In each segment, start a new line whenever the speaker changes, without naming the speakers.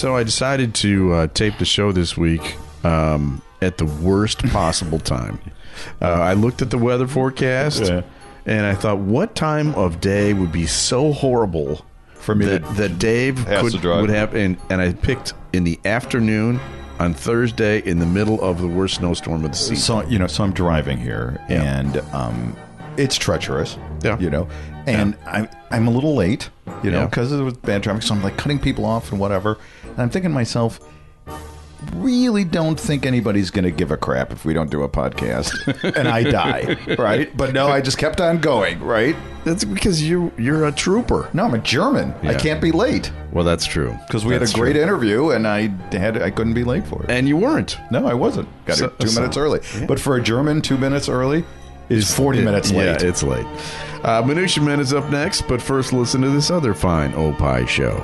So I decided to uh, tape the show this week um, at the worst possible time. Uh, I looked at the weather forecast
Yeah.
and I thought, what time of day would be so horrible
For me
that, that Dave could, would have? And, and I picked in the afternoon on Thursday in the middle of the worst snowstorm of the season.
So you know, so I'm driving here,
Yeah.
and um, it's treacherous.
Yeah.
you know, and I'm I'm a little late, you know,
Yeah.
because it was bad traffic. So I'm like cutting people off and whatever. And I'm thinking to myself, really don't think anybody's going to give a crap if we don't do a podcast, and I die, right? But no, I just kept on going, right?
That's because you you're a trooper.
No, I'm a German. I can't be late
Well, that's true
because we had a great
true.
interview, and I had I couldn't be late for it.
and you weren't.
No, I wasn't. Got
So-
it two
so-
minutes early. But for a German, two minutes early is 40 minutes late.
Yeah, it's late. Uh, Minutia Men is up next, but first listen to this other fine Opie show.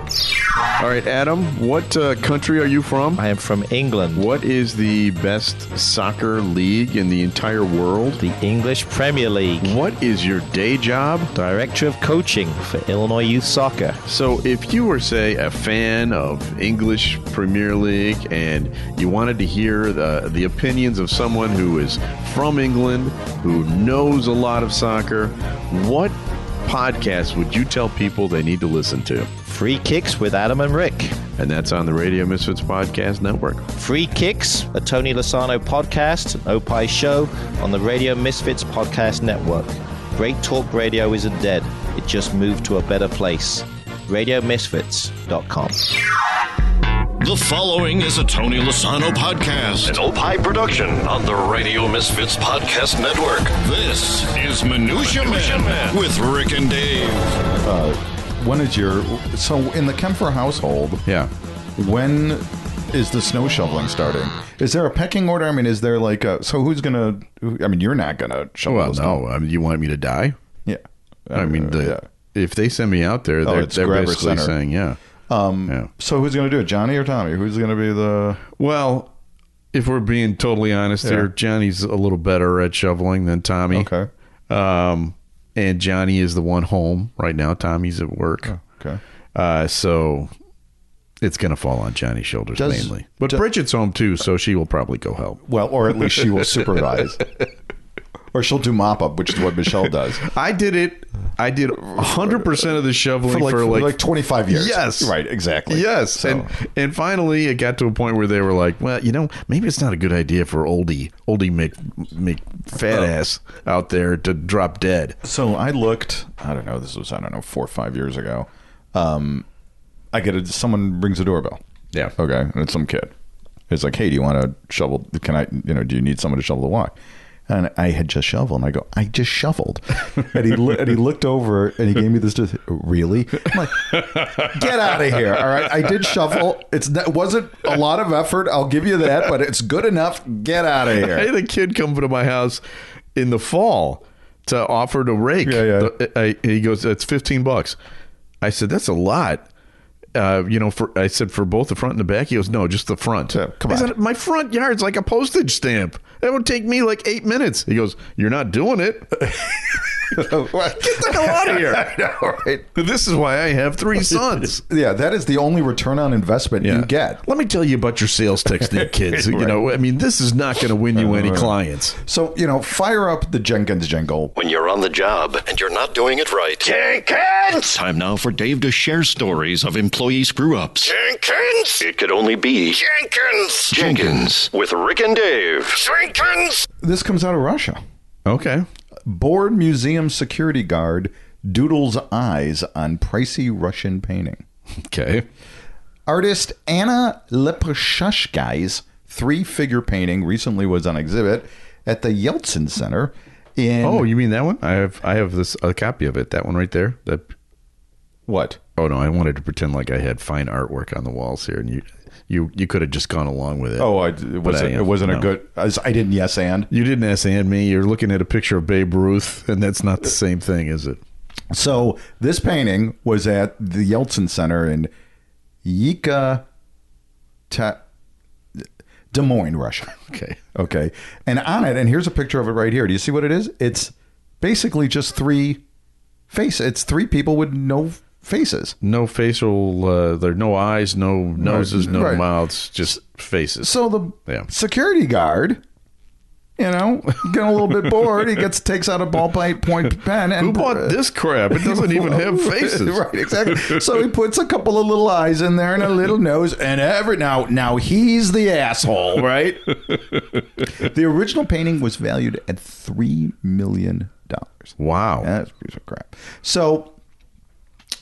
All right, Adam, what uh, country are you from?
I am from England,
What is the best soccer league in the entire world?
the English Premier League,
What is your day job?
Director of Coaching for Illinois Youth Soccer.
So, if you were, say, a fan of English Premier League and you wanted to hear the, the opinions of someone who is from England, who knows a lot of soccer, what podcast would you tell people they need to listen to?
Free Kicks with Adam and Rick.
And that's on the Radio Misfits Podcast Network.
Free Kicks, a Tony Lasano podcast, an Opie show on the Radio Misfits Podcast Network. Great Talk Radio isn't dead, it just moved to a better place. RadioMisfits.com.
The following is a Tony Lasano podcast, an Opie production on the Radio Misfits Podcast Network. This is Minutia, Man, with Rick and Dave.
Uh, when is your so in the Kaempfer household?
Yeah.
When is the snow shoveling starting? Is there a pecking order? I mean, is there like a so who's gonna? I mean, you're not gonna shovel.
Well, no. I mean, you want me to die?
Yeah.
I mean, uh, the,
yeah.
if they send me out there, oh, they're,
it's
they're basically
Center.
saying, yeah. Um, yeah.
So who's gonna do it? Johnny or Tommy? Who's gonna be the?
Well, if we're being totally honest
Yeah.
here, Johnny's a little better at shoveling than Tommy.
Okay.
Um, and Johnny is the one home right now. Tommy's at work.
Okay.
Uh, so it's going to fall on Johnny's shoulders
Does-
mainly. But Bridget's home too, so she will probably go help.
Well, or at least she will supervise, or she'll do mop up, which is what Michelle does
I did it. I did 100% of the shoveling
for like,
for like,
like, 25 years.
Yes.
Right. Exactly.
Yes,
So-
and and finally it got to a point where they were like, well, you know, maybe it's not a good idea for oldie oldie Mc, Mc fat ass out there to drop dead.
So I looked. I don't know. This was I don't know four or five years ago. Um, I get a someone rings the doorbell.
Yeah.
Okay, and it's some kid. It's like, hey, do you want to shovel? Can I? You know, do you need someone to shovel the walk? And I had just shoveled, and I go, I just shoveled. and he loo- and he looked over and he gave me this. Just, really? I'm like, get out of here! All right, I did shovel. It's it wasn't a lot of effort. I'll give you that, but it's good enough. Get out of here.
I had a kid come to my house in the fall to offer to rake.
Yeah, yeah.
The- I, he goes, "That's fifteen bucks." I said, "That's a lot." Uh, you know, for I said for both the front and the back. He goes, "No, just the front."
Yeah, come on.
said, "My front yard's like a postage stamp. That would take me like eight minutes." He goes, "You're not doing it." Get the hell out of here!
I know, right?
This is why I have three sons.
Yeah, that is the only return on investment you get.
Let me tell you about your sales technique, kids. You know, I mean, this is not going to win you any clients.
So, you know, fire up the Jenkins jingle.
When you're on the job and you're not doing it right. Jenkins! Time now for Dave to share stories of employee screw ups. Jenkins! It could only be Jenkins! Jenkins with Rick and Dave. Jenkins!
This comes out of Russia.
Okay.
Board museum security guard doodles eyes on pricey Russian painting.
Okay.
Artist Anna Leporskaya's three figure painting recently was on exhibit at the Yeltsin Center in.
Oh, you mean that one? I have I have this a copy of it. That one right there. That
what?
oh no, I wanted to pretend like I had fine artwork on the walls here, and you you you could have just gone along with it.
Oh, I, it, wasn't, it wasn't
no.
a good. I, was- I didn't yes and.
You didn't yes and me. You're looking at a picture of Babe Ruth, and that's not the same thing, is it?
So this painting was at the Yeltsin Center in Yika, Ta- Des Moines, Russia.
Okay.
Okay, and on it, and here's a picture of it right here. Do you see what it is? It's basically just three face. It's three people with no faces.
No facial. Uh, there are no eyes, no noses, no
right.
mouths, just faces.
So the
Yeah.
security guard, you know, getting a little bit bored, he gets takes out a ballpoint point pen and
Who bought this crap? It doesn't even have faces.
right, exactly. So he puts a couple of little eyes in there and a little nose, and every now now he's the asshole, right? the original painting was valued at three million dollars.
Wow.
That's a piece of crap. So,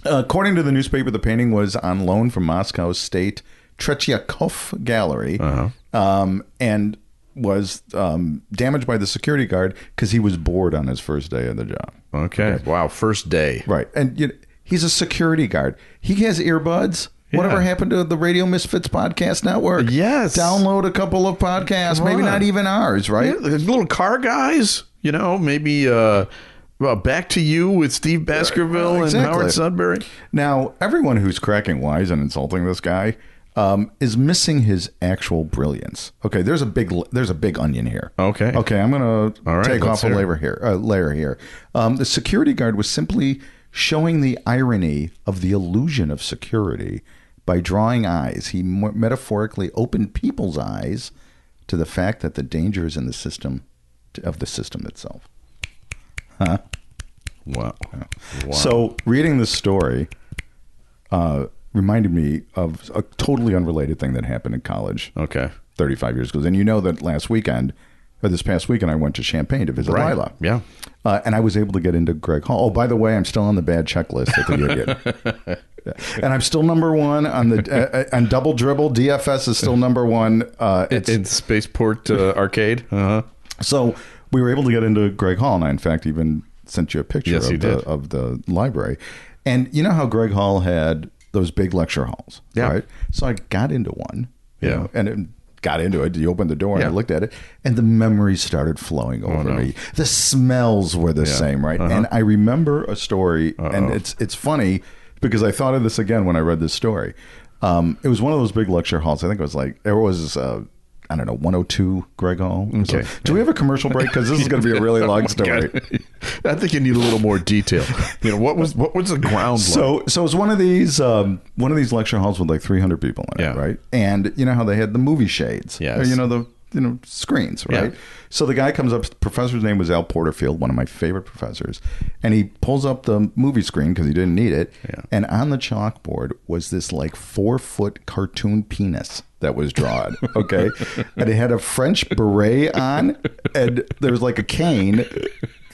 according to the newspaper, the painting was on loan from Moscow's State Tretyakov Gallery, um, and was um, damaged by the security guard because he was bored on his first day of the job.
Okay. Wow. First day.
Right, and you know, he's a security guard. He has earbuds. Whatever happened to the Radio Misfits podcast network?
Yes.
download a couple of podcasts, maybe not even ours, right?
Yeah, little car guys, you know, maybe uh, well, back to you with Steve Baskerville
Exactly.
and Howard Sudbury.
Now, everyone who's cracking wise and insulting this guy um, is missing his actual brilliance. Okay, there's a big there's a big onion here.
Okay.
Okay, I'm gonna
right,
take off a layer here. Uh, layer here. Um, the security guard was simply showing the irony of the illusion of security by drawing eyes. He metaphorically opened people's eyes to the fact that the danger is in the system of the system itself.
Wow. wow.
So reading this story uh, reminded me of a totally unrelated thing that happened in college
okay.
35 years ago. And you know that last weekend, or this past weekend, I went to Champaign to visit
Right.
Lila.
Yeah.
Uh, and I was able to get into Greg Hall. Oh, by the way, I'm still on the bad checklist at the. Yeah. And I'm still number one on the uh, on double dribble. DFS is still number one. Uh, it's
In Spaceport uh, Arcade. Uh huh.
so we were able to get into Greg Hall, and I in fact even sent you a picture
Yes,
of
you
the of the library. And you know how Greg Hall had those big lecture halls,
Yeah.
right? So I got into one, you
Yeah.
know, and it got into it. You opened the door and I looked at it, and the memories started flowing over
no.
me. The smells were the same, right?
Uh-huh.
And I remember a story, and it's it's funny because I thought of this again when I read this story. Um, it was one of those big lecture halls. I think it was like it was. Uh, I don't know, 102 Greg Hall.
Okay.
So, do we have a commercial break? Because this is going to be a really long story.
I think you need a little more detail. You know what was what was the ground like?
So, so it's one of these um, one of these lecture halls with like 300 people in it,
Yeah.
right? And you know how they had the movie shades,
Yes.
Or, you know the you know screens, right?
Yeah.
So the guy comes up. The professor's name was Al Porterfield, one of my favorite professors, and he pulls up the movie screen because he didn't need it.
Yeah.
And on the chalkboard was this like four foot cartoon penis that was drawn. Okay, and it had a French beret on, and there was like a cane.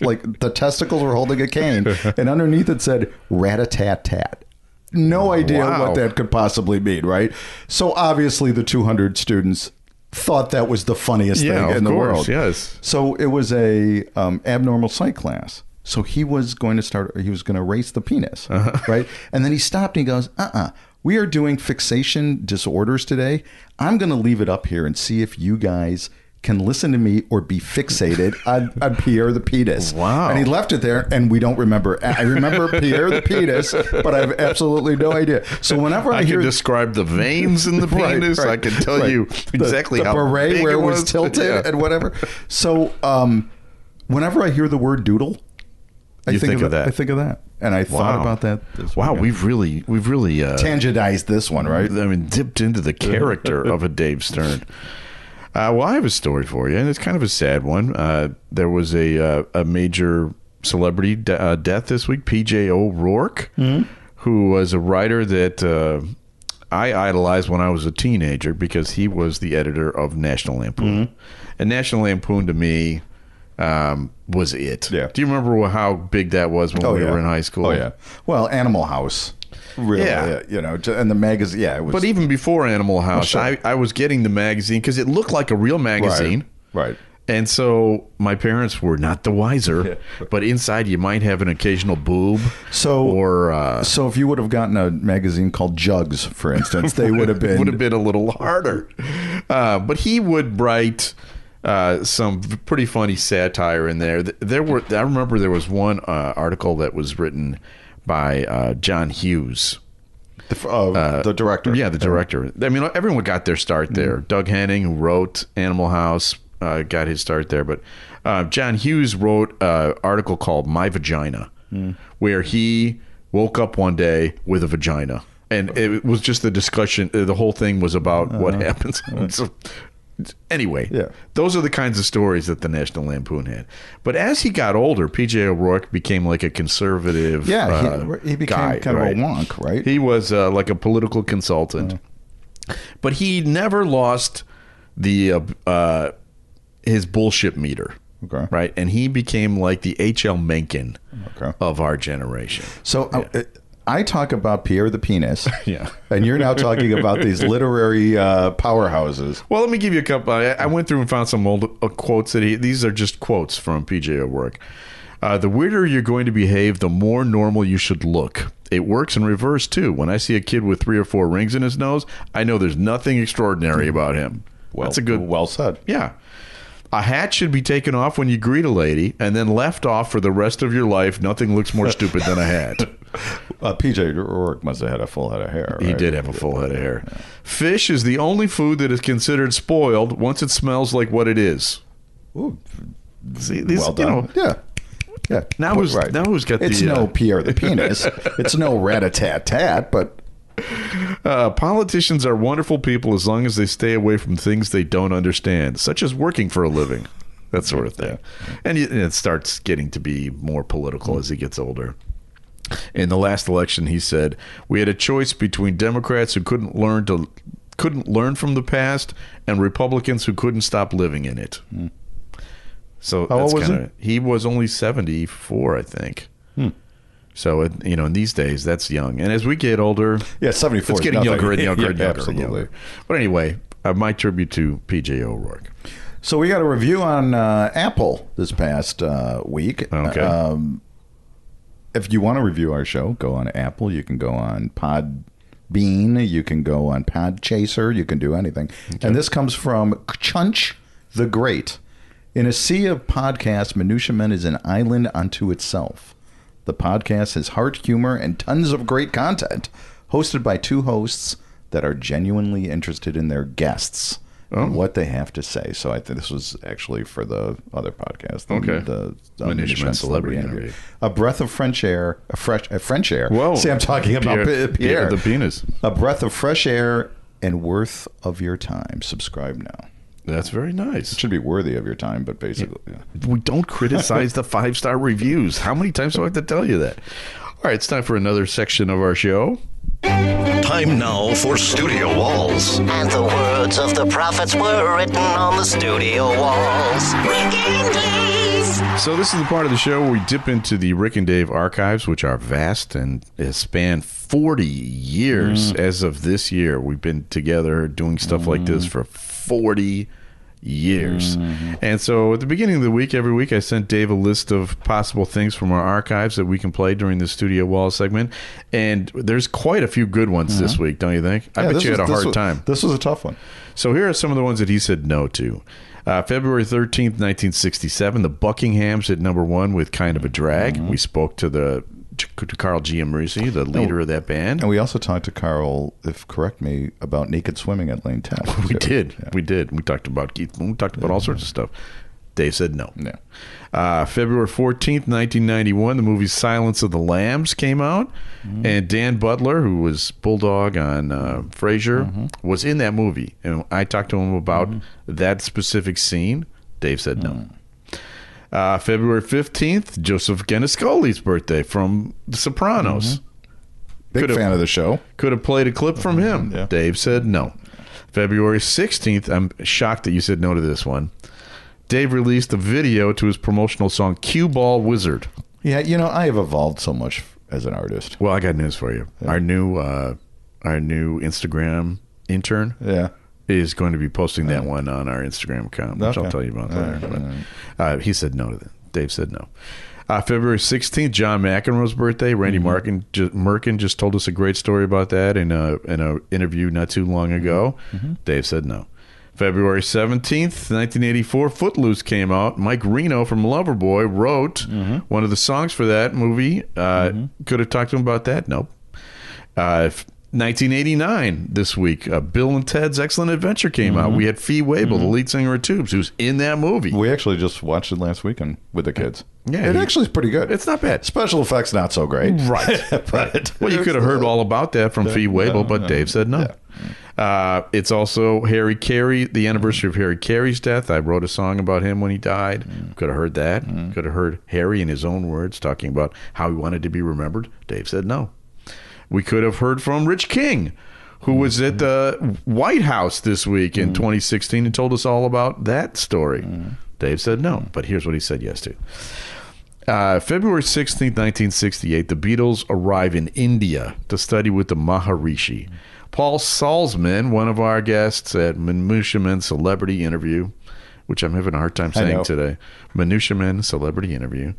Like the testicles were holding a cane, and underneath it said "rat a tat tat." No idea
Wow.
what that could possibly mean, right? So obviously, the 200 students thought that was the funniest
Yeah,
thing in the
course,
world.
yes.
So it was a um, abnormal psych class. So he was going to start. He was going to race the penis,
Uh-huh.
right? And then he stopped and he goes, "Uh, uh We are doing fixation disorders today. I'm going to leave it up here and see if you guys." Can listen to me or be fixated on, on Pierre the penis.
Wow.
And he left it there, and we don't remember. I remember Pierre the penis, but I have absolutely no idea. So whenever I,
I
hear
describe the veins in the penis.
right,
I can tell
right.
you
The-
exactly
the,
how
beret where
it
was,
was.
tilted
Yeah.
and whatever. So, um, whenever I hear the word doodle, I think,
think
of,
of that.
I think of that, and I thought
Wow.
about that.
Wow,
weekend.
we've really we've really uh,
tangentized this one, right?
I mean, dipped into the character of a Dave Stern. Uh, well, I have a story for you, and it's kind of a sad one. Uh, there was a uh, a major celebrity de- uh, death this week. PJ O'Rourke, who was a writer that uh, I idolized when I was a teenager because he was the editor of National Lampoon, and National Lampoon to me um, was it.
Yeah.
Do you remember how big that was when we were in high school?
Oh yeah. Well, Animal House, really.
Yeah.
You know, and the magazine. Yeah, it was.
But even before Animal House,
sure.
I, I was getting the magazine because it looked like a real magazine.
Right. right.
And so my parents were not the wiser,
Yeah.
but inside you might have an occasional boob.
So-
or uh,
So if you would have gotten a magazine called Jugs, for instance, they would have been.
would have been a little harder. Uh, but he would write uh, some pretty funny satire in there. There were I remember there was one uh, article that was written by uh, John Hughes.
the, uh, the director.
Yeah, the director. I mean, everyone got their start there.
Mm-hmm.
Doug Henning, who wrote Animal House, uh, got his start there. But uh, John Hughes wrote an article called "My Vagina,"
Mm.
where he woke up one day with a vagina. And it was just the discussion. uh, The whole thing was about what happens. So, anyway,
Yeah.
those are the kinds of stories that the National Lampoon had. But as he got older, PJ O'Rourke became like a conservative.
Yeah,
uh,
he, he became
guy,
kind
right?
of a wonk, right?
He was uh, like a political consultant, but he never lost the uh, uh, his bullshit meter.
Okay.
Right, and he became like the H.L. Mencken
Okay.
of our generation.
So uh, I talk about Pierre the penis.
Yeah.
And you're now talking about these literary uh, powerhouses.
Well, let me give you a couple. I, I went through and found some old uh, quotes that he. These are just quotes from PJ O'Rourke. Uh, the weirder you're going to behave, the more normal you should look. It works in reverse too. When I see a kid with three or four rings in his nose, I know there's nothing extraordinary about him. Well, That's a good.
Well said.
Yeah. A hat should be taken off when you greet a lady and then left off for the rest of your life. Nothing looks more stupid than a hat.
Uh, PJ O'Rourke must have had a full head of hair.
He did have a full head of hair. Fish is the only food that is considered spoiled once it smells like what it is.
Ooh,
See, these,
well
you
done.
know,
yeah. Yeah.
Now who's- now who's got
It's
the,
no
uh,
Pierre the penis. it's no rat a tat tat, but
uh, politicians are wonderful people as long as they stay away from things they don't understand, such as working for a living, that sort of thing. And it- and it starts getting to be more political as he gets older. In the last election, he said, "We had a choice between Democrats who couldn't learn to couldn't learn from the past and Republicans who couldn't stop living in it." So
How
that's kind of he was only seventy four, I think. So it, you know, in these days, that's young. And as we get older,
Yeah, 74
It's getting
nothing.
younger and younger and
Yeah,
younger and
absolutely.
younger. But anyway, uh, my tribute to PJ O'Rourke.
So we got a review on uh, Apple this past uh, week.
Okay.
Um, if you want to review our show, go on Apple. You can go on Podbean. You can go on Podchaser. You can do anything. And this comes from Chunch the Great. In a sea of podcasts, Minutia Men is an island unto itself. The podcast has heart, humor, and tons of great content, hosted by two hosts that are genuinely interested in their guests Oh. and what they have to say. So I think this was actually for the other podcast. the-
Okay.
The, the
Men
Men
Celebrity Interview.
A breath of French air. A fresh, a French air.
Whoa.
See, I'm talking about.
Pierre.
Pierre
the penis.
A breath of fresh air and worth of your time. Subscribe now.
That's very nice.
It should be worthy of your time, but basically, yeah.
We don't criticize the five star reviews. How many times do I have to tell you that? All right, it's time for another section of our show.
Time now for Studio Walls.
And the words of the prophets were written on the studio walls.
So this is the part of the show where we dip into the Rick and Dave archives, which are vast and span 40 years mm. as of this year. We've been together doing stuff like mm. this for 40 years. And so at the beginning of the week, every week, I sent Dave a list of possible things from our archives that we can play during the Studio Wall segment. And there's quite a few good ones this week, don't you think? I
Yeah,
bet you had
was-
a hard
was-
time.
This was a tough one.
So here are some of the ones that he said no to. Uh, February 13th, 1967, the Buckinghams hit number one with Kind of a Drag.
Mm-hmm.
We spoke to the to Carl Giammarese, the leader of that band.
And we also talked to Carl, if correct me, about naked swimming at Lane 10.
We did.
Yeah.
We did. We talked about Keith Moon. We talked about all sorts of stuff. Dave said no.
Yeah.
Uh, February 14th, 1991, the movie Silence of the Lambs came out.
Mm-hmm.
And Dan Butler, who was Bulldog on uh, Frasier,
Mm-hmm.
was in that movie. And I talked to him about that specific scene. Dave said no. Uh, February 15th, Joseph Gannascoli's birthday from The Sopranos.
Mm-hmm. Big
Could've-
fan of the show.
Could have played a clip from him.
Yeah.
Dave said no. February 16th, I'm shocked that you said no to this one. Dave released a video to his promotional song Cue Ball Wizard.
Yeah, you know, I have evolved so much as an artist.
Well, I got news for you. Our new uh, our new Instagram intern
Yeah.
Is going to be posting that one on our Instagram account, which I'll tell you about later.
right,
But, uh, he said no to that. Dave said no. Uh, February 16th, John McEnroe's birthday. Randy
Mm-hmm.
Markin, ju- Merkin just told us a great story about that in a in a interview not too long ago.
Mm-hmm.
Dave said no. February 17th, 1984, Footloose came out. Mike Reno from Loverboy wrote
Mm-hmm.
one of the songs for that movie. Uh, Could have talked to him about that. Nope. Uh, 1989 this week, uh, Bill and Ted's Excellent Adventure came out. We had Fee Waybill, the lead singer of Tubes, who's in that movie.
We actually just watched it last weekend with the kids.
Yeah,
it
he-
actually is pretty good.
It's not bad.
Special effects not so great.
Right.
but
Well, you could have heard all about that from Fee Waybill, but Dave said no. Uh, it's also Harry Carey, the anniversary of Harry Carey's death. I wrote a song about him when he died. Could have heard that. Could have heard Harry in his own words talking about how he wanted to be remembered. Dave said no. We could have heard from Rich King, who was at the White House this week in 2016 and told us all about that story. Dave said no, but here's what he said yes to. Uh, February 16th, 1968, the Beatles arrive in India to study with the Maharishi. Paul Saltzman, one of our guests at Minutia Men Celebrity Interview, which I'm having a hard time saying today, Minutia Men Celebrity Interview,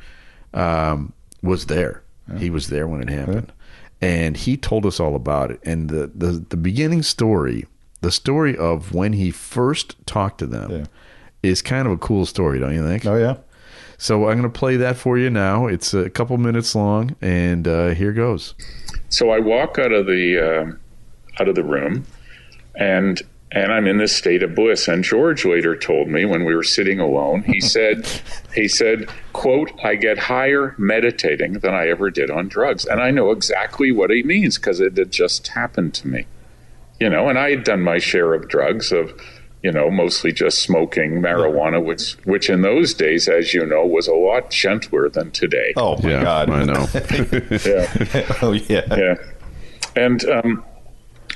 um, was there. He was there when it happened. And he told us all about it. And the, the, the beginning story, the story of when he first talked to them,
Yeah.
is kind of a cool story, don't you think?
Oh yeah.
So I'm going to play that for you now. It's a couple minutes long, and uh, here goes.
So I walk out of the um out of the room, and and I'm in this state of bliss. And George later told me when we were sitting alone, he said, he said, "quote I get higher meditating than I ever did on drugs." And I know exactly what he means because it had just happened to me, you know. And I had done my share of drugs of. You know, mostly just smoking marijuana, which, which in those days, as you know, was a lot gentler than today.
Oh my
yeah,
god.
I know.
Yeah.
oh yeah.
yeah. And um,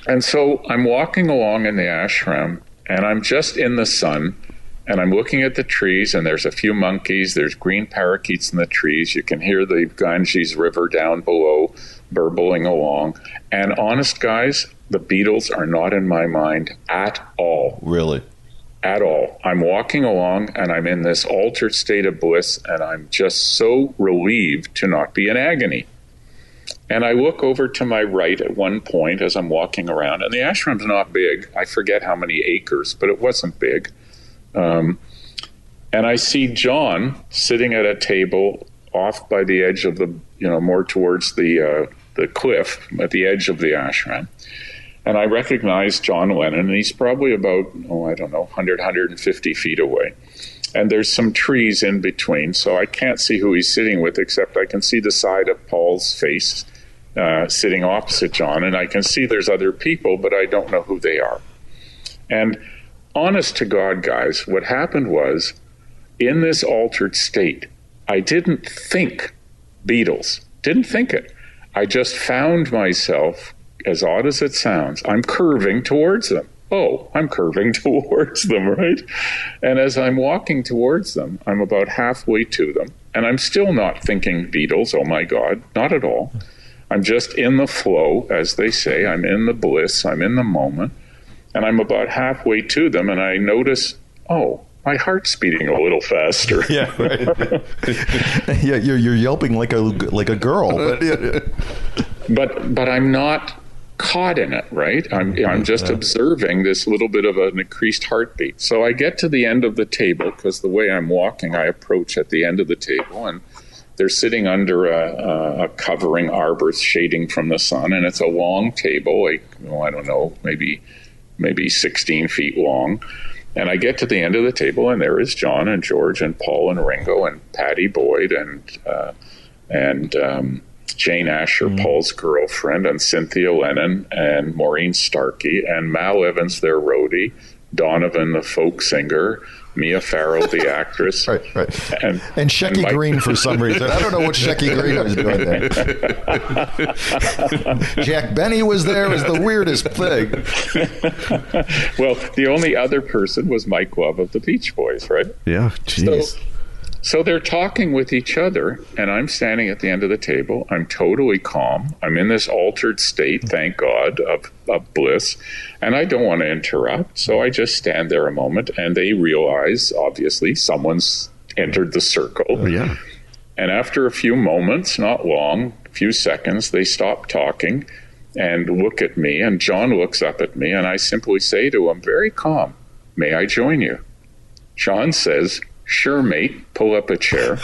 and so I'm walking along in the ashram, and I'm just in the sun, and I'm looking at the trees, and there's a few monkeys. There's green parakeets in the trees. You can hear the Ganges River down below, burbling along. And honest guys, the Beatles are not in my mind at all
Really.
at all. I'm walking along and I'm in this altered state of bliss, and I'm just so relieved to not be in agony. And I look over to my right at one point as I'm walking around, and the ashram's not big. I forget how many acres, but it wasn't big. Um, and I see John sitting at a table off by the edge of the, you know, more towards the uh, the cliff at the edge of the ashram and I recognize John Lennon, and he's probably about, oh, I don't know, 100, 150 feet away. And there's some trees in between, so I can't see who he's sitting with, except I can see the side of Paul's face uh, sitting opposite John, and I can see there's other people, but I don't know who they are. And honest to God, guys, what happened was in this altered state, I didn't think Beatles, didn't think it. I just found myself as odd as it sounds, I'm curving towards them. Oh, I'm curving towards them, right? And as I'm walking towards them, I'm about halfway to them, and I'm still not thinking Beatles, oh my God, not at all. I'm just in the flow, as they say. I'm in the bliss, I'm in the moment, and I'm about halfway to them, and I notice, oh, my heart's beating a little faster.
Yeah. Right. yeah. You're you're yelping like a like a girl. But uh,
but but I'm not caught in it, right? I'm mm-hmm. I'm just observing this little bit of an increased heartbeat. So I get to the end of the table because the way I'm walking, I approach at the end of the table, and they're sitting under a, a, a covering arbor shading from the sun, and it's a long table, like oh, I don't know, maybe maybe 16 feet long. And I get to the end of the table, and there is John and George and Paul and Ringo and Pattie Boyd and uh, and um, Jane Asher, Paul's girlfriend, and Cynthia Lennon and Maureen Starkey and Mal Evans, their roadie, Donovan, the folk singer, Mia Farrow, the actress,
right. Right.
and
And Shecky
Mike-
Greene for some reason. I don't know what Shecky Greene was doing there. Jack Benny was there. It was the weirdest thing.
well, the only other person was Mike Love of the Beach Boys, right?
Yeah, jeez.
So, so they're talking with each other, and I'm standing at the end of the table. I'm totally calm. I'm in this altered state, thank God, of, of bliss, and I don't want to interrupt. So I just stand there a moment, and they realize, obviously, someone's entered the circle.
Oh, yeah.
And after a few moments, not long, a few seconds, they stop talking and look at me. And John looks up at me, and I simply say to him, very calm, May I join you? John says, Sure, mate, pull up a chair.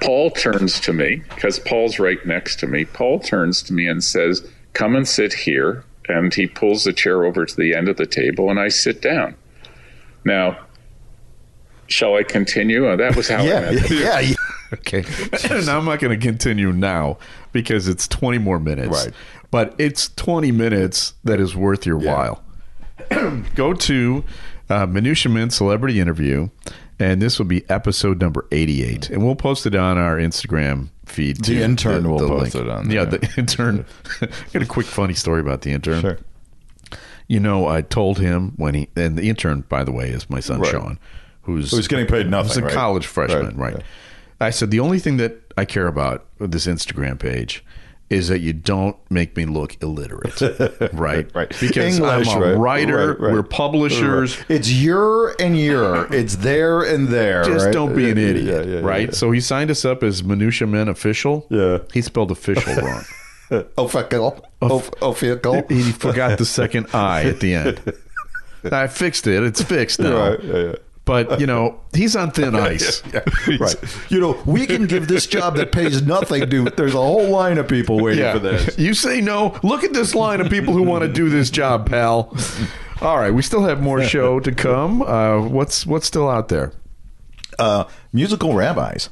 Paul turns to me because Paul's right next to me. Paul turns to me and says, Come and sit here. And he pulls the chair over to the end of the table, and I sit down. Now, shall I continue? Uh, that was how I
Yeah,
met them.
yeah, yeah.
Okay. and I'm not going to continue now because it's 20 more minutes.
Right.
But it's 20 minutes that is worth your while. Go to uh, Minutia Men Celebrity Interview, and this will be episode number 88. And we'll post it on our Instagram feed.
The
too,
intern will
link.
post it on
Yeah, the intern. got a quick funny story about the intern.
Sure.
You know, I told him when he, and the intern, by the way, is my son
Right.
Sean, who's
Who's getting paid nothing,
He's a
right?
college freshman,
Right,
right?
yeah.
I said the only thing that I care about with this Instagram page is that you don't make me look illiterate, right?
Right.
Because
English,
I'm a
right,
writer.
right, right.
We're publishers.
Right. It's your and your. It's there and there.
Just
right?
don't be an idiot,
yeah, yeah,
right?
yeah.
So he signed us up as Minutia Men Official.
Yeah.
He spelled official wrong.
Official. Of- Official.
he forgot the second I at the end. I fixed it. It's fixed now.
Right, yeah, yeah.
But you know, he's on thin ice.
Right. You know, we can give this job that pays nothing, dude. There's a whole line of people waiting
Yeah.
for this.
You say no. Look at this line of people who want to do this job, pal. All right, we still have more show to come. Uh, what's what's still out there?
Uh, musical rabbis.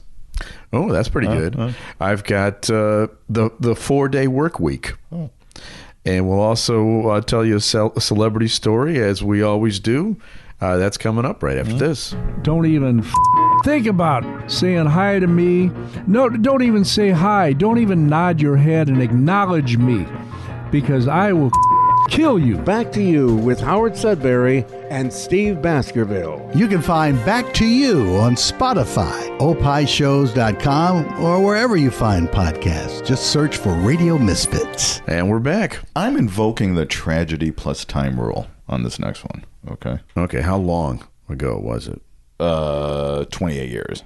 Oh, that's pretty good. I've got uh, the the four day work week, and we'll also uh, tell you a, cel- a celebrity story as we always do. Uh, that's coming up right after this.
Don't even f- think about saying hi to me. No, don't even say hi. Don't even nod your head and acknowledge me because I will f- kill you.
Back to you with Howard Sudbury and Steve Baskerville.
You can find Back to You on Spotify, opishows.com, or wherever you find podcasts. Just search for Radio Misfits.
And we're back.
I'm invoking the tragedy plus time rule on this next one. Okay.
Okay, how long ago was it?
Uh, 28 years.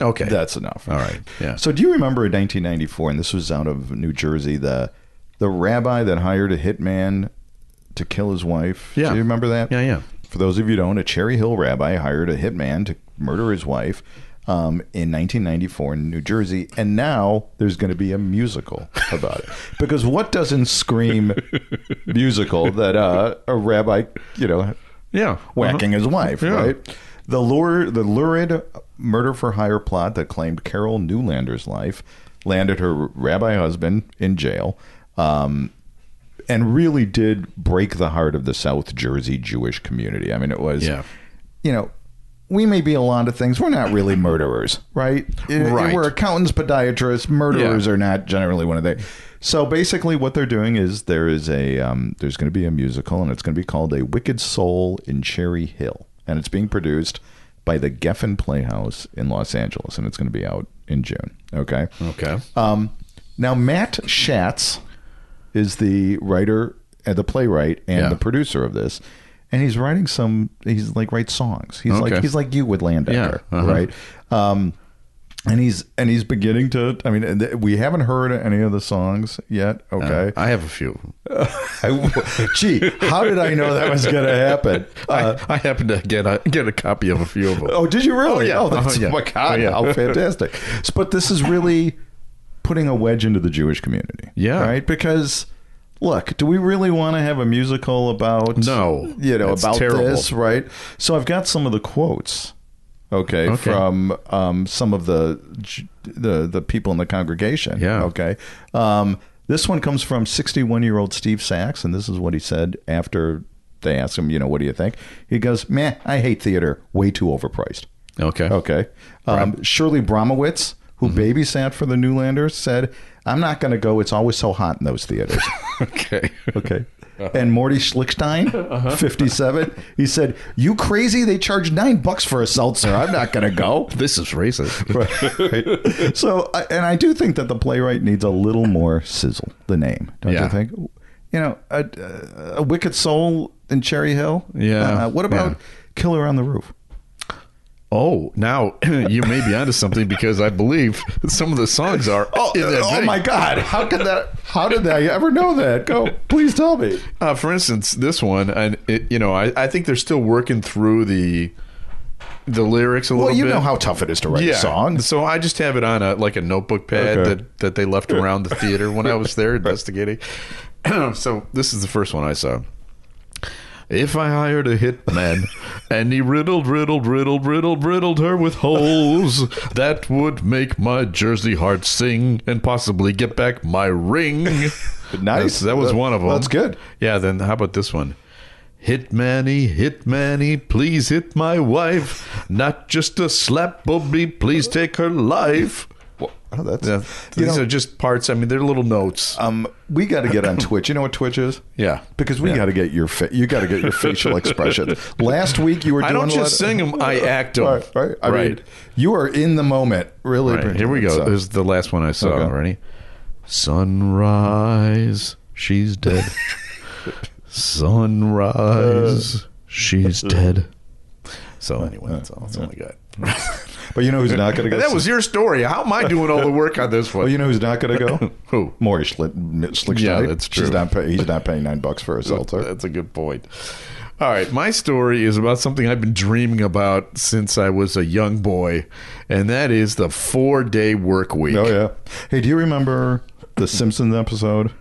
Okay,
That's enough.
All right, yeah.
So, do you remember in 1994, and this was out of New Jersey, the the rabbi that hired a hitman to kill his wife?
Yeah.
Do you remember that?
Yeah, yeah.
For those of you who don't, a Cherry Hill rabbi hired a hitman to murder his wife um, in 1994 in New Jersey, and now there's going to be a musical about it. Because what doesn't scream musical that uh, a rabbi, you know,
yeah,
whacking
Uh-huh.
his wife,
Yeah.
right? The lure, the lurid murder for hire plot that claimed Carol Neulander's life landed her rabbi husband in jail, um, and really did break the heart of the South Jersey Jewish community. I mean, it was,
Yeah.
you know. We may be a lot of things. We're not really murderers, right?
Right.
We're accountants, podiatrists. Murderers
Yeah.
are not generally one of the. So basically, what they're doing is there is a um, there's going to be a musical, and it's going to be called A Wicked Soul in Cherry Hill, and it's being produced by the Geffen Playhouse in Los Angeles, and it's going to be out in June. Okay.
Okay.
Um, now Matt Schatz is the writer, uh, the playwright, and
Yeah.
the producer of this, and he's writing some. He's like writes songs. He's
Okay.
like he's like you with Landecker,
Yeah, uh-huh.
right? Um, and he's and he's beginning to. I mean, we haven't heard any of the songs yet. Okay,
Uh, I have a few.
I- gee, how did I know that was going to happen? Uh,
I, I happen to get a get a copy of a few of them.
Oh, did you really?
Oh, yeah.
that's,
Uh-huh, yeah.
oh my God,
Oh, yeah.
how fantastic. But this is really putting a wedge into the Jewish community.
Yeah.
Right? Because, look, do we really want to have a musical about,
No.
you know, about
terrible.
this, right? So I've got some of the quotes. Okay,
Okay.
from um, some of the the the people in the congregation.
Yeah.
Okay. Um, this one comes from 61 year old Steve Sachs, and this is what he said after they asked him, you know, what do you think? He goes, "Man, I hate theater. Way too overpriced."
Okay.
Okay. Um, Shirley Bromowitz, who
Mm-hmm.
babysat for the Neulanders, said, I'm not going to go. It's always so hot in those theaters.
Okay.
Okay. And Morty Schlickstein,
Uh-huh.
57, he said, You crazy? They charge nine bucks for a seltzer. I'm not going to go.
This is racist.
Right. So, I- and I do think that the playwright needs a little more sizzle, the name, don't
Yeah.
you think? You know, a, a Wicked Soul in Cherry Hill?
Yeah.
Uh, what about. Killer on the Roof?
Oh, now you may be onto something because I believe some of the songs are.
Oh, oh my God! How could that? How did I ever know that? Go, please tell me.
Uh, for instance, this one, and it, you know, I, I think they're still working through the the lyrics a
Well,
little Well,
you
bit.
know how tough it is to write a song.
So I just have it on a like a notebook pad
Okay.
that, that they left around the theater when I was there investigating. so this is the first one I saw. If I hired a hitman and he riddled, riddled, riddled, riddled, riddled her with holes, that would make my Jersey heart sing and possibly get back my ring.
Nice.
That's- that was
That-
one of them.
that's good.
Yeah, then how about this one? Hitmanny, Hitmanny, please hit my wife. Not just a slap, Bobby, please take her life.
Oh, that's
Yeah, these
know,
are just parts. I mean, they're little notes.
um, we got to get on Twitch. You know what Twitch is?
Yeah.
because we
Yeah.
got to get your fa- you got to get your facial expressions. Last week you were.
I
doing
don't
a lot
just sing them; I act them.
Right, right. I
right.
mean, you are in the moment. Really.
Right, Here we go.
So-
This is the last one I saw.
Okay.
Ready? Sunrise, she's dead. Sunrise, she's dead. So anyway, that's all. That's all I got.
But you know who's not going to go?
That was your story. How am I doing all the work on this one?
Well, you know who's not going to go?
Who?
Maury Schlick, Schlickstein.
Yeah, that's true.
She's not pay, he's not paying nine bucks for a seltzer.
That's a good point. All right, my story is about something I've been dreaming about since I was a young boy, and that is the four day work week.
Oh yeah. Hey, do you remember the Simpsons episode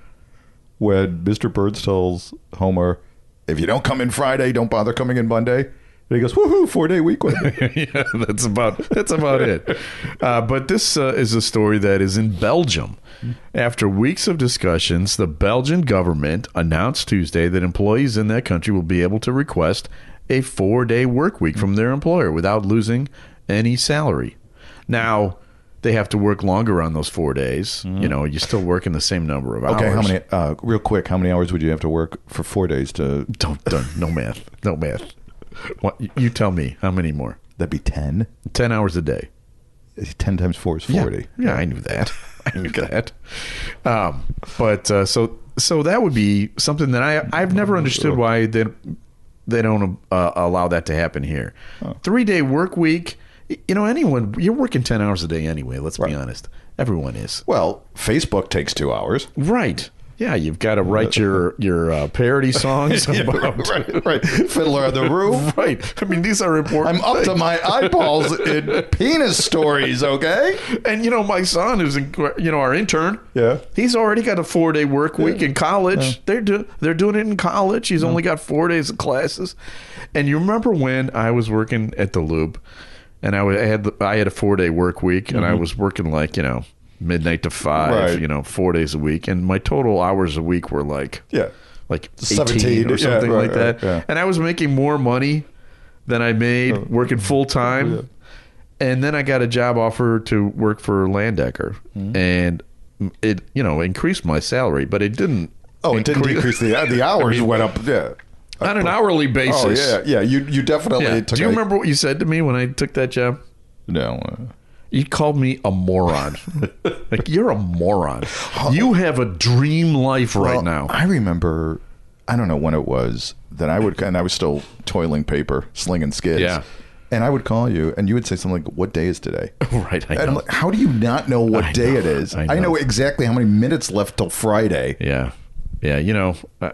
when Mr. Burns tells Homer, "If you don't come in Friday, don't bother coming in Monday." And he goes, "Woohoo! Four day week
yeah, that's about that's about it. Uh, but this uh, is a story that is in Belgium. After weeks of discussions, the Belgian government announced Tuesday that employees in that country will be able to request a four-day work week from their employer without losing any salary. Now. They have to work longer on those four days. You know, you're still working the same number of hours.
Okay, how many? Uh, real quick, how many hours would you have to work for four days to?
Don't, don't no math, no math. What, you tell me how many more?
That'd be ten.
Ten hours a day.
Ten times four is forty.
Yeah, I knew that. I knew that. Um, but uh, so so that would be something that I I've never understood why they they don't uh, allow that to happen here. Three day work week. You know, anyone you're working ten hours a day anyway. Let's be honest. Everyone is
Well, Facebook takes two hours.
right. Yeah, you've got to write your your uh, parody songs about
right, right. Fiddler on the Roof.
right. I mean, these are important.
I'm up to my eyeballs in penis stories. Okay.
And you know, my son, who's in, you know our intern,
Yeah.
he's already got a four day work week in college. They're do, they're doing it in college. He's only got four days of classes. And you remember when I was working at the Loop, and I, had the, I had a four day work week, and I was working like you know midnight to five,
Right.
you know, four days a week, and my total hours a week were like
Yeah.
like
17,
17 or
yeah,
something
right,
like that.
right, yeah.
And I was making more money than I made
Oh.
working full time. And then I got a job offer to work for Landecker.
Hmm.
And it, you know, increased my salary, but it didn't.
Oh, it didn't decrease the the hours went up. Yeah.
on an hourly basis.
Oh yeah, yeah. You you definitely
Yeah. Do you
a-
remember what you said to me when I took that job?
No.
You called me a moron. like you're a moron. You have a dream life right
well,
now.
I remember. I don't know when it was that I would, and I was still toiling paper, slinging skids.
Yeah.
And I would call you, and you would say something like, "What day is today?"
right. I
And I'm
know.
like, how do you not know what
I
day
know,
it is?
I
I know.
know.
exactly how many minutes left till Friday.
Yeah, yeah. You know, I,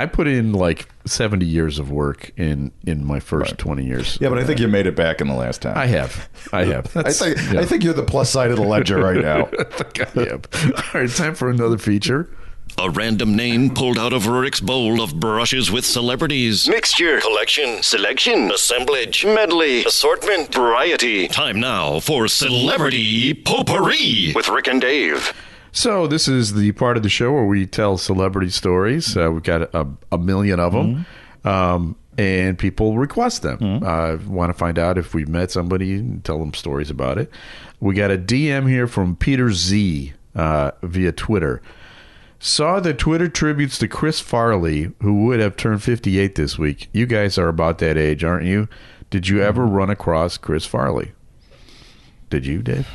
I put in like seventy years of work in in my first twenty years.
Yeah, but I think you made it back in the last time.
I have, I have.
I think
yeah.
I think you're the plus side of the ledger right now.
I think I have. All right, time for another feature.
A random name pulled out of Rick's bowl of brushes with celebrities. Mixture, collection, selection, assemblage, medley, assortment, variety. Time now for Celebrity Potpourri with Rick and Dave.
So this is the part of the show where we tell celebrity stories. Uh, we've got a, a million of them, um, and people request them. Uh, Want to find out if we've met somebody and tell them stories about it. We got a DM here from Peter Z uh, via Twitter. Saw the Twitter tributes to Chris Farley, who would have turned 58 this week. You guys are about that age, aren't you? Did you ever run across Chris Farley? Did you, Dave?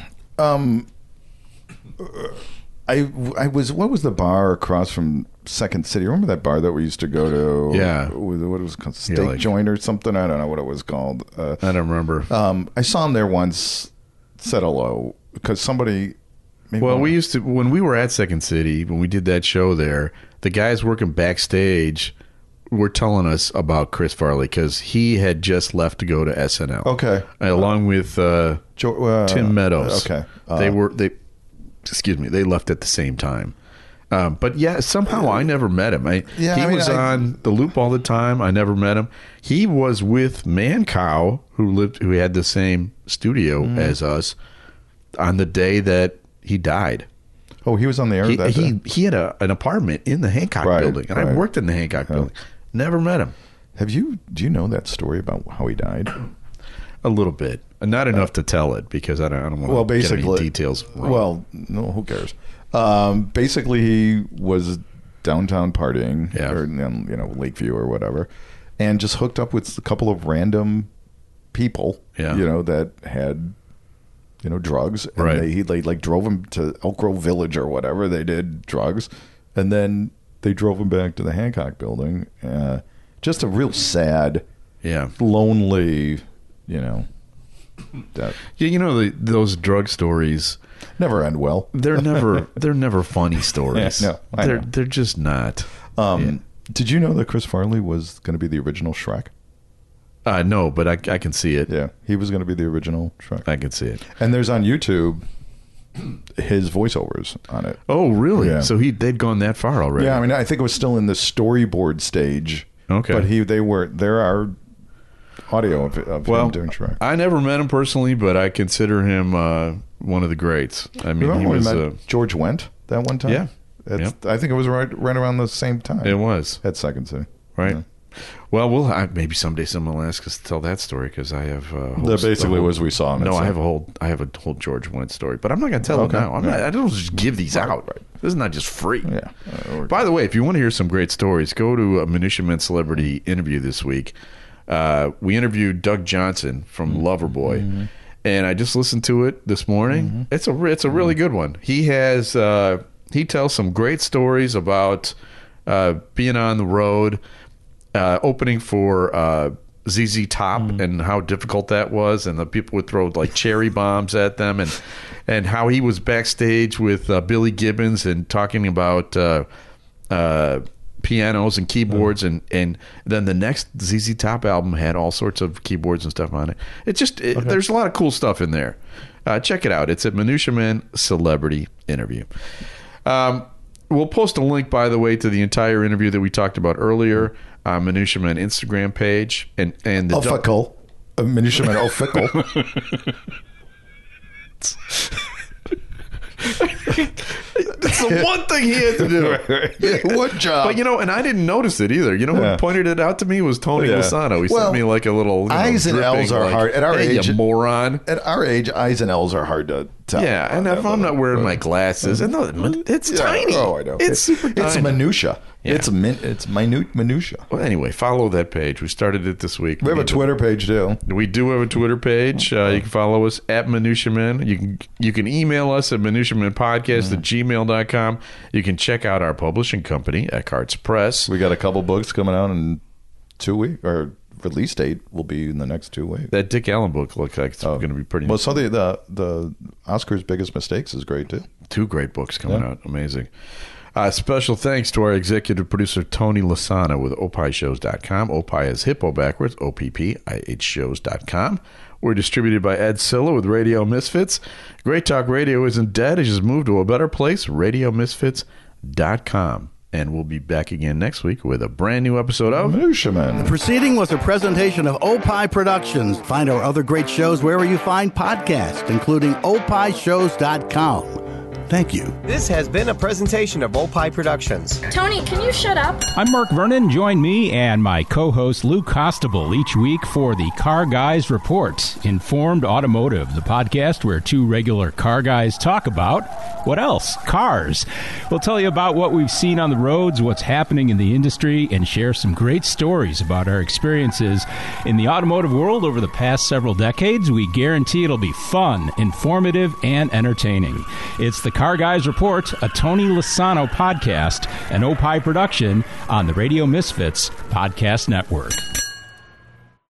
I I was what was the bar across from Second City? Remember that bar that we used to go to?
Yeah.
what it was called, Steak
like-
Joint or something. I don't know what it was called. Uh,
I don't remember.
um, I saw him there once. Said hello because somebody. Maybe
Well, we used to when we were at Second City when we did that show there. The guys working backstage were telling us about Chris Farley because he had just left to go to SNL.
Okay.
along with uh,
Jo- uh,
Tim Meadows.
okay.
they
Uh,
were they. Excuse me. They left at the same time. Um, but yeah, somehow I never met him. I,
Yeah,
he
I mean,
was
I-
on the loop all the time. I never met him. He was with Mancow, who lived, who had the same studio
Mm.
as us, on the day that he died.
Oh, he was on the air
He
that
he,
day?
he had a, an apartment in the Hancock
Right,
building, and I worked in the Hancock building. Never met him.
Have you? Do you know that story about how he died?
A little bit, not enough to tell it because I don't, I don't want
Well,
to get any
basically,
details. Wrong.
Well, no, who cares? Um, basically, he was downtown partying,
Yeah.
or in, you know Lakeview or whatever, and just hooked up with a couple of random people,
Yeah.
you know, that had you know drugs, and
Right.
they he like, like drove him to Elk Grove Village or whatever. They did drugs, and then they drove him back to the Hancock Building. Uh, just a real sad,
yeah,
lonely, you know.
Yeah. You know the, those drug stories.
Never end well.
They're never they're never funny stories.
Yeah, no, I
they're
know.
they're just not.
Um, Did you know that Chris Farley was going to be the original Shrek?
Uh, no, but I, I can see it.
Yeah, he was going to be the original Shrek.
I can see it.
And there's on YouTube his voiceovers on it.
Oh, really?
Yeah.
So he they'd gone that far already.
Yeah, I mean, I think it was still in the storyboard stage.
Okay.
but he they were there are audio of, of
well,
him doing Shrek.
I never met him personally, but I consider him uh, one of the greats. I mean,
Remember
he was. Uh,
George Wendt that one time?
Yeah.
It's, I think it was right right around the same time.
it was
at Second City.
right.
Yeah.
Well, we'll I, maybe someday someone will ask us to tell that story because I have. Uh, a whole-
That basically
whole-
was we saw him
No, I have a whole. I have a whole George Wendt story, but I'm not going to tell
Okay.
it now. I'm
Yeah.
not, I don't just give these
Right,
out.
right.
This is not just free.
Yeah. Uh,
By the way, if you want to hear some great stories, go to a Minutia Men celebrity interview this week. Uh, we interviewed Doug Johnson from
Mm-hmm.
Loverboy, and I just listened to it this morning. It's a it's a really good one. He has uh, he tells some great stories about uh, being on the road, uh, opening for uh, ZZ Top, and how difficult that was, and the people would throw like cherry bombs at them, and and how he was backstage with uh, Billy Gibbons and talking about. Uh, uh, pianos and keyboards and and then the next ZZ Top album had all sorts of keyboards and stuff on it. It just it, there's a lot of cool stuff in there. Uh, check it out. It's at Minutia Man Celebrity Interview. Um, we'll post a link, by the way, to the entire interview that we talked about earlier on Minutia Man Instagram page and and the
Offical. Uh, Minutia Man Offical.
It's the one thing he had to do.
what job?
But you know, and I didn't notice it either. You know who pointed it out to me was Tony
Yeah.
Lasano. He
Well,
sent me like a little you know,
I's and L's are
like,
hard- at our
"Hey,
age-
you moron.
At our age, I's and L's are hard to tell.
Yeah, and if I'm not wearing my glasses, and no, it's
Yeah,
tiny.
Oh, I know.
It's super tiny.
It's minutia.
Yeah.
It's min- It's minute minutia.
Well, anyway, follow that page. We started it this week.
We have a
to-
Twitter page too.
We do have a Twitter page. Uh, you can follow us at Minutia Men. You can you can email us at minutiamenpodcast at gmail.com. You can check out our publishing company, Eckhartz Press.
We got a couple books coming out in two weeks. Our release date will be in the next two weeks.
That Dick Allen book looks like it's
Oh.
going to be pretty
Well, so the, the the Oscar's biggest mistakes is great too.
Two great books coming
Yeah.
out. Amazing. Uh, special thanks to our executive producer, Tony Lasano with opishows.com. Opie is hippo backwards, O-P-P-I-H shows.com. We're distributed by Ed Silla with Radio Misfits. Great Talk Radio isn't dead. It just moved to a better place, radiomisfits.com. And we'll be back again next week with a brand new episode of
Minutia The
Proceeding was a presentation of Opie Productions. Find our other great shows wherever you find podcasts, including opishows.com. Thank you.
This has been a presentation of Opie Productions.
Tony, can you shut up?
I'm Mark Vernon. Join me and my co host Luke Costable each week for the Car Guys Report, Informed Automotive, the podcast where two regular car guys talk about what else? Cars. We'll tell you about what we've seen on the roads, what's happening in the industry, and share some great stories about our experiences in the automotive world over the past several decades. We guarantee it'll be fun, informative, and entertaining. It's the Car Guys Report, a Tony Lasano podcast, an Opie production on the Radio Misfits Podcast Network.